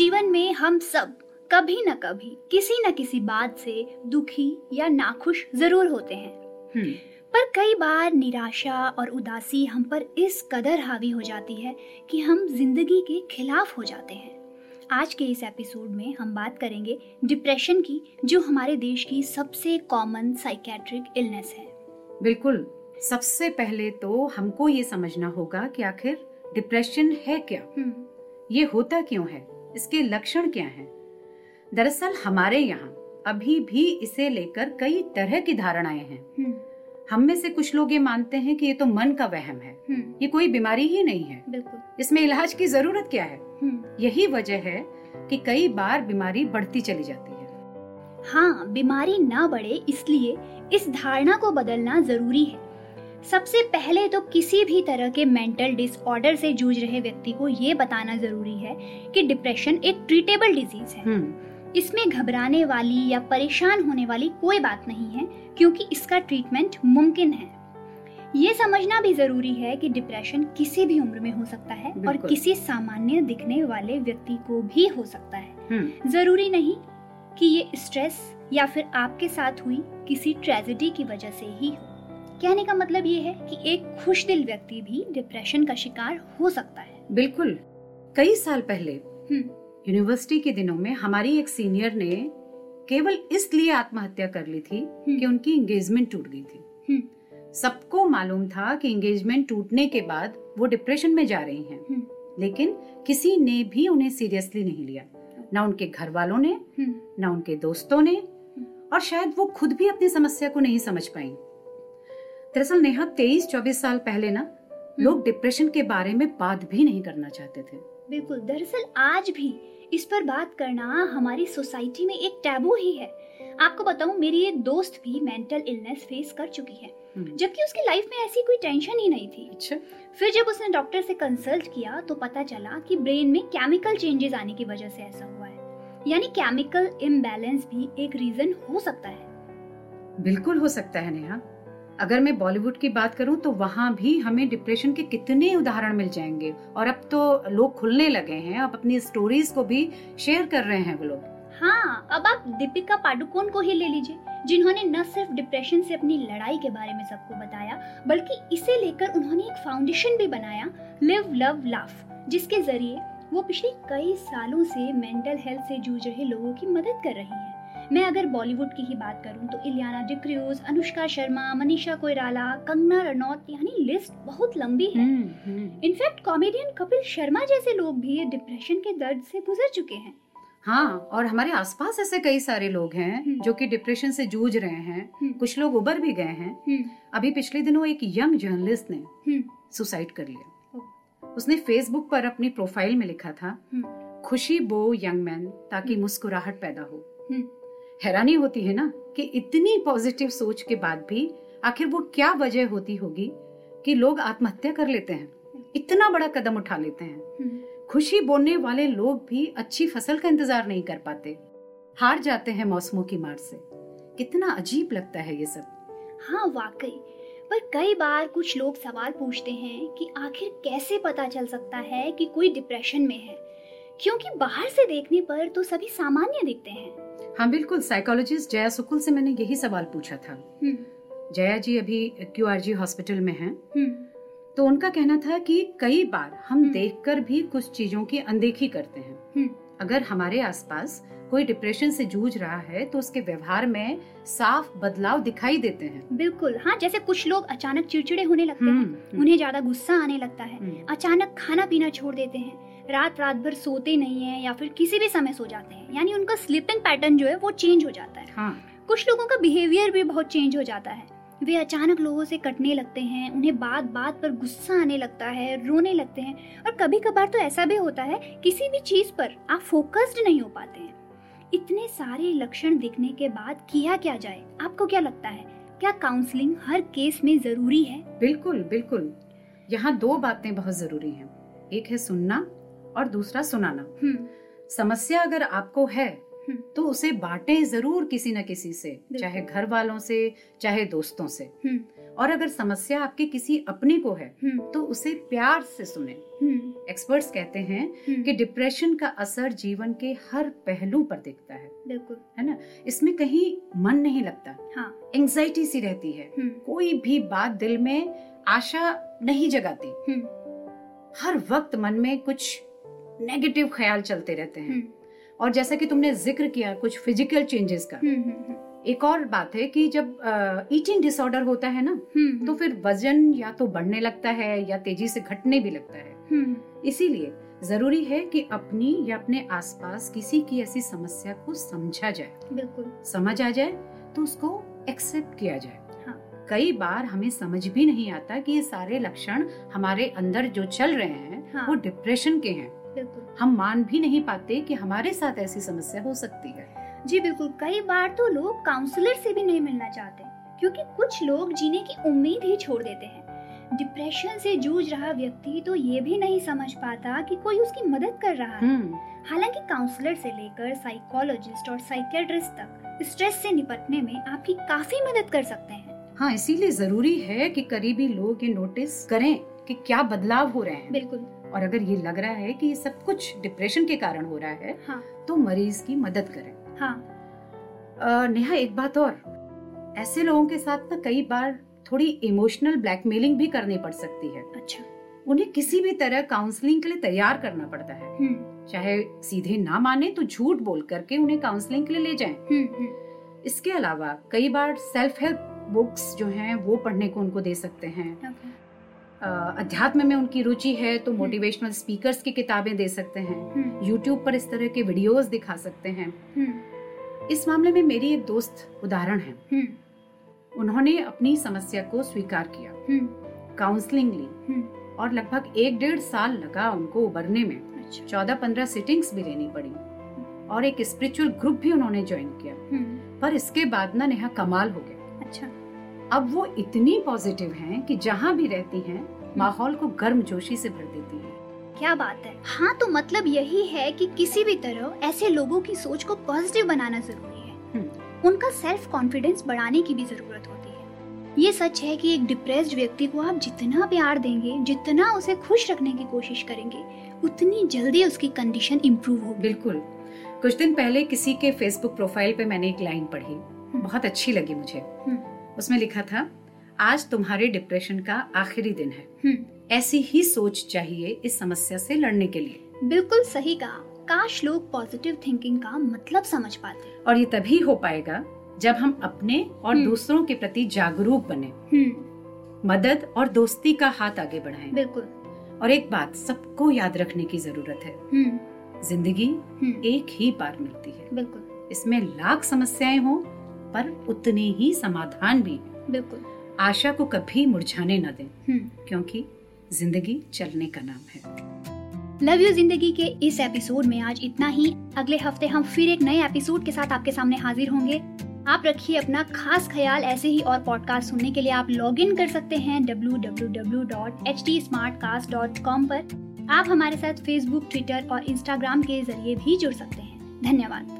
जीवन में हम सब कभी न कभी किसी न किसी बात से दुखी या नाखुश ज़रूर होते हैं। हम्म, पर कई बार निराशा और उदासी हम पर इस कदर हावी हो जाती है कि हम ज़िंदगी के खिलाफ हो जाते हैं। आज के इस एपिसोड में हम बात करेंगे डिप्रेशन की जो हमारे देश की सबसे कॉमन साइकेट्रिक इलनेस है। बिल्कुल। सबसे पहले तो हमको ये समझना होगा कि आखिर डिप्रेशन है क्या? हम्म, ये होता क्यों है? इसके लक्षण क्या हैं? दरअसल हमारे यहाँ अभी भी इसे लेकर कई तरह की धारणाएँ हैं। हम्म, हम में से कुछ लोग ये मानते हैं कि ये तो मन का वहम है। हम्म, ये कोई बीमारी ही नहीं है। बिल्कुल। इसमें इलाज की ज़रूरत क्या है? हम्म, यही वजह है कि कई बार बीमारी बढ़ती चली जाती है। हाँ बीमारी ना बढ़े इसलिए इस धारणा को बदलना ज़रूरी है। सबसे पहले तो किसी भी तरह के मेंटल डिसऑर्डर से जूझ रहे व्यक्ति को ये बताना ज़रूरी है कि डिप्रेशन एक ट्रीटेबल डिज़ीज़ है। हम्म, इसमें घबराने वाली या परेशान होने वाली कोई बात नहीं है क्योंकि इसका ट्रीटमेंट मुमकिन है। ये समझना भी ज़रूरी है कि डिप्रेशन किसी भी उम्र में हो सकता है और किसी सामान्य दिखने वाले व्यक्ति को भी हो सकता है। हम्म, ज़रूरी नहीं कि ये स्ट्रेस या फिर आपके साथ हुई किसी ट्रेजेडी की वजह से ही हो। कहने का मतलब ये है कि एक खुश दिल व्यक्ति भी डिप्रेशन का शिकार हो सकता है। बिल्कुल। कई साल पहले हम्म, यूनिवर्सिटी के दिनों में हमारी एक सीनियर ने केवल इसलिए आत्महत्या कर ली थी कि उनकी एंगेजमेंट टूट गई थी। हम्म, सबको मालूम था कि एंगेजमेंट टूटने के बाद वो डिप्रेशन में जा रही हैं। हम्म, लेकिन किसी ने भी उन्हें सीरियसली नहीं लिया। ना उनके घर वालों ने हम्म, ना उनके दोस्तों ने और शायद वो खुद भी अपनी समस्या को नहीं समझ पाई। दरअसल नेहा तेईस चौबीस साल पहले ना लोग डिप्रेशन के बारे में बात भी नहीं करना चाहते थे। बिल्कुल दरअसल आज भी इस पर बात करना हमारी सोसाइटी में एक टैबू ही है। आपको बताऊँ मेरी एक दोस्त भी मेंटल इलनेस फेस कर चुकी है हम्म, जबकि उसकी लाइफ में ऐसी कोई टेंशन ही नहीं थी। अच्छा। फिर जब उसने डॉक्टर से कंसल्ट किया तो पता चला कि ब्रेन में केमिकल चेंजेस आने की वजह से ऐसा हुआ है। यानी केमिकल इम्बैलेंस भी एक रीजन हो सकता है। बिल्कुल हो सकता है नेहा। अगर मैं बॉलीवुड की बात करूँ तो वहाँ भी हमें डिप्रेशन के कितने उदाहरण मिल जाएँगे। और अब तो लोग खुलने लगे हैं, अब अपनी स्टोरीज को भी शेयर कर रहे हैं वो लोग। हाँ अब आप दीपिका पाडुकोण को ही ले लीजिए, जिन्होंने न सिर्फ़ डिप्रेशन से अपनी लड़ाई के बारे में सबको बताया, बल्कि इसे लेकर उन्होंने एक फाउंडेशन भी बनाया लिव लव लाफ जिसके ज़रिए वो पिछले कई सालों से मेंटल हेल्थ से जूझ रहे लोगों की मदद कर रही हैं। मैं अगर बॉलीवुड की ही बात करूँ तो इलियाना डिक्रूज अनुष्का शर्मा मनीषा कोयराला कंगना रनौत यानी लिस्ट बहुत लंबी है। इनफैक्ट कॉमेडियन कपिल शर्मा जैसे लोग भी डिप्रेशन के दर्द से गुजर चुके हैं। हाँ और हमारे आसपास ऐसे कई सारे लोग हैं हम्म। जो कि डिप्रेशन से जूझ रहे हैं। हम्म। कुछ लोग उबर भी गए हैं। हम्म, अभी पिछले दिनों एक यंग जर्नलिस्ट ने हम्म, सुसाइड कर लिया। उसने फेसबुक पर अपनी प्रोफ़ाइल में लिखा था हम्म, खुशी बो यंग मैन ताकि मुस्कुराहट पैदा हो। हम्म, हैरानी होती है ना कि इतनी पॉजिटिव सोच के बाद भी आखिर वो क्या वजह होती होगी कि लोग आत्महत्या कर लेते हैं? इतना बड़ा कदम उठा लेते हैं। हम्म। खुशी बोने वाले लोग भी अच्छी फ़सल का इंतज़ार नहीं कर पाते। हार जाते हैं मौसमों की मार से। कितना अजीब लगता है ये सब। हाँ वाकई। पर कई बार कुछ लोग सवाल पूछते हैं कि आखिर कैसे पता चल सकता है कि कोई डिप्रेशन में है? क्योंकि बाहर से देखने पर तो सभी सामान्य दिखते हैं। हाँ बिल्कुल साइकोलॉजिस्ट जया सुकुल से मैंने यही सवाल पूछा था। हम्म, जया जी अभी क्यू हॉस्पिटल में हैं। हम्म, तो उनका कहना था कि कई बार हम हम्म। देखकर भी कुछ चीज़ों की अनदेखी करते हैं। अगर हमारे आसपास कोई डिप्रेशन से जूझ रहा है तो उसके व्यवहार में साफ़ बदलाव दिखाई देते हैं। बिल्कुल। हाँ जैसे कुछ लोग अचानक चिड़चिड़े होने लगते हैं उन्हें ज़्यादा गुस्सा आने लगता है। अचानक खाना पीना छोड़ देते हैं। रात रात भर सोते नहीं है या फिर किसी भी समय सो जाते हैं। यानी उनका स्लीपिंग पैटर्न जो है वो चेंज हो जाता है। हाँ। कुछ लोगों का बिहेवियर भी बहुत चेंज हो जाता है। वे अचानक लोगों से कटने लगते हैं उन्हें बात बात पर गुस्सा आने लगता है रोने लगते हैं और कभी कभार तो ऐसा भी होता है किसी भी चीज़ पर आप फोकस्ड नहीं हो पाते हैं। इतने सारे लक्षण दिखने के बाद किया क्या जाए? आपको क्या लगता है? क्या काउंसलिंग हर केस में ज़रूरी है? बिल्कुल बिल्कुल। यहाँ दो बातें बहुत ज़रूरी हैं। एक है सुनना और दूसरा सुनाना। हम्म। समस्या अगर आपको है हम्म। तो उसे बांटे ज़रूर किसी न किसी से चाहे घर वालों से चाहे दोस्तों से। हम्म। और अगर समस्या आपके किसी अपने को है तो उसे प्यार से सुने। एक्सपर्ट्स कहते हैं कि डिप्रेशन का असर जीवन के हर पहलू पर दिखता है। बिल्कुल। है ना? इसमें कहीं मन नहीं लगता। हाँ। एंजाइटी सी रहती है। कोई भी बात दिल में आशा नहीं जगाती। हर वक्त मन में कुछ नेगेटिव ख्याल चलते रहते हैं। हम्म। और जैसा कि तुमने ज़िक्र किया कुछ फ़िज़िकल चेंजेस का। हम्म हम्म एक और बात है कि जब ईटिंग डिसऑर्डर होता है ना तो फिर वज़न या तो बढ़ने लगता है या तेज़ी से घटने भी लगता है। इसीलिए ज़रूरी है कि अपनी या अपने आसपास किसी की ऐसी समस्या को समझा जाए। बिल्कुल। समझ आ जाए तो उसको एक्सेप्ट किया जाए। हाँ। कई बार हमें समझ भी नहीं आता कि ये सारे लक्षण हमारे अंदर जो चल रहे हैं हाँ। वो डिप्रेशन के हैं। हम मान भी नहीं पाते कि हमारे साथ ऐसी समस्या हो सकती है। जी बिल्कुल कई बार तो लोग काउंसलर से भी नहीं मिलना चाहते क्योंकि कुछ लोग जीने की उम्मीद ही छोड़ देते हैं। डिप्रेशन से जूझ रहा व्यक्ति तो ये भी नहीं समझ पाता कि कोई उसकी मदद कर रहा है। हम्म। हालाँकि काउंसलर से लेकर साइकोलॉजिस्ट और साइकेट्रिस्ट तक स्ट्रेस से निपटने में आपकी काफ़ी मदद कर सकते हैं। हाँ इसीलिए ज़रूरी है कि करीबी लोग ये नोटिस करें कि क्या बदलाव हो रहे हैं। बिल्कुल। और अगर ये लग रहा है कि ये सब कुछ डिप्रेशन के कारण हो रहा है हाँ। तो मरीज़ की मदद करें। हाँ। नेहा एक बात और। ऐसे लोगों के साथ ना कई बार थोड़ी इमोशनल ब्लैकमेलिंग भी करनी पड़ सकती है। अच्छा। उन्हें किसी भी तरह काउंसलिंग के लिए तैयार करना पड़ता है। हम्म। चाहे सीधे ना माने तो झूठ बोल करके उन्हें काउंसलिंग के लिए ले जाएँ। हम्म हम्म। इसके अलावा कई बार सेल्फ हेल्प बुक्स जो हैं वो पढ़ने को उनको दे सकते हैं। अ, अध्यात्म में उनकी रुचि है तो मोटिवेशनल स्पीकर्स की किताबें दे सकते हैं। हम्म। यूट्यूब पर इस तरह के वीडियोस दिखा सकते हैं। हम्म। इस मामले में मेरी एक दोस्त उदाहरण है। हम्म। उन्होंने अपनी समस्या को स्वीकार किया। हम्म। काउंसलिंग ली। हम्म। और लगभग एक डेढ़ साल लगा उनको उबरने में। अच्छा। चौदह पंद्रह सिटिंग्स भी लेनी पड़ी। और एक स्पिरिचुअल ग्रुप भी उन्होंने ज्वाइन किया। हम्म। पर इसके बाद ना नेहा कमाल हो गया। अच्छा। अब वो इतनी पॉजिटिव हैं कि जहाँ भी रहती हैं माहौल को गर्म जोशी से भर देती हैं। क्या बात है? हाँ तो मतलब यही है कि किसी भी तरह ऐसे लोगों की सोच को पॉजिटिव बनाना ज़रूरी है। हम्म। उनका सेल्फ कॉन्फिडेंस बढ़ाने की भी ज़रूरत होती है। ये सच है कि एक डिप्रेस्ड व्यक्ति को आप जितना प्यार देंगे जितना उसे खुश रखने की कोशिश करेंगे उतनी जल्दी उसकी कंडीशन इम्प्रूव होगी। बिल्कुल। कुछ दिन पहले किसी के फेसबुक प्रोफ़ाइल पे मैंने एक लाइन पढ़ी। बहुत अच्छी लगी मुझे। हम्म, उसमें लिखा था आज तुम्हारे डिप्रेशन का आखिरी दिन है। हम्म, ऐसी ही सोच चाहिए इस समस्या से लड़ने के लिए। बिल्कुल सही कहा। काश लोग पॉजिटिव थिंकिंग का मतलब समझ पाते। और ये तभी हो पाएगा जब हम अपने और हम्म। दूसरों के प्रति जागरूक बने। हम्म, मदद और दोस्ती का हाथ आगे बढ़ाएँ। बिल्कुल। और एक बात सबको याद रखने की ज़रूरत है। ज़िंदगी एक ही बार मिलती है। बिल्कुल। इसमें लाख समस्याएँ हो पर उतने ही समाधान भी। बिल्कुल। आशा को कभी मुरझाने न दें हम्म। क्योंकि ज़िंदगी चलने का नाम है। लव यू ज़िंदगी के इस एपिसोड में आज इतना ही। अगले हफ़्ते हम फिर एक नए एपिसोड के साथ आपके सामने हाजिर होंगे। आप रखिए अपना खास ख्याल ऐसे ही और पॉडकास्ट सुनने के लिए आप लॉग इन कर सकते हैं www.htsmartcast.com पर। आप हमारे साथ फेसबुक ट्विटर और इंस्टाग्राम के ज़रिए भी जुड़ सकते हैं। धन्यवाद।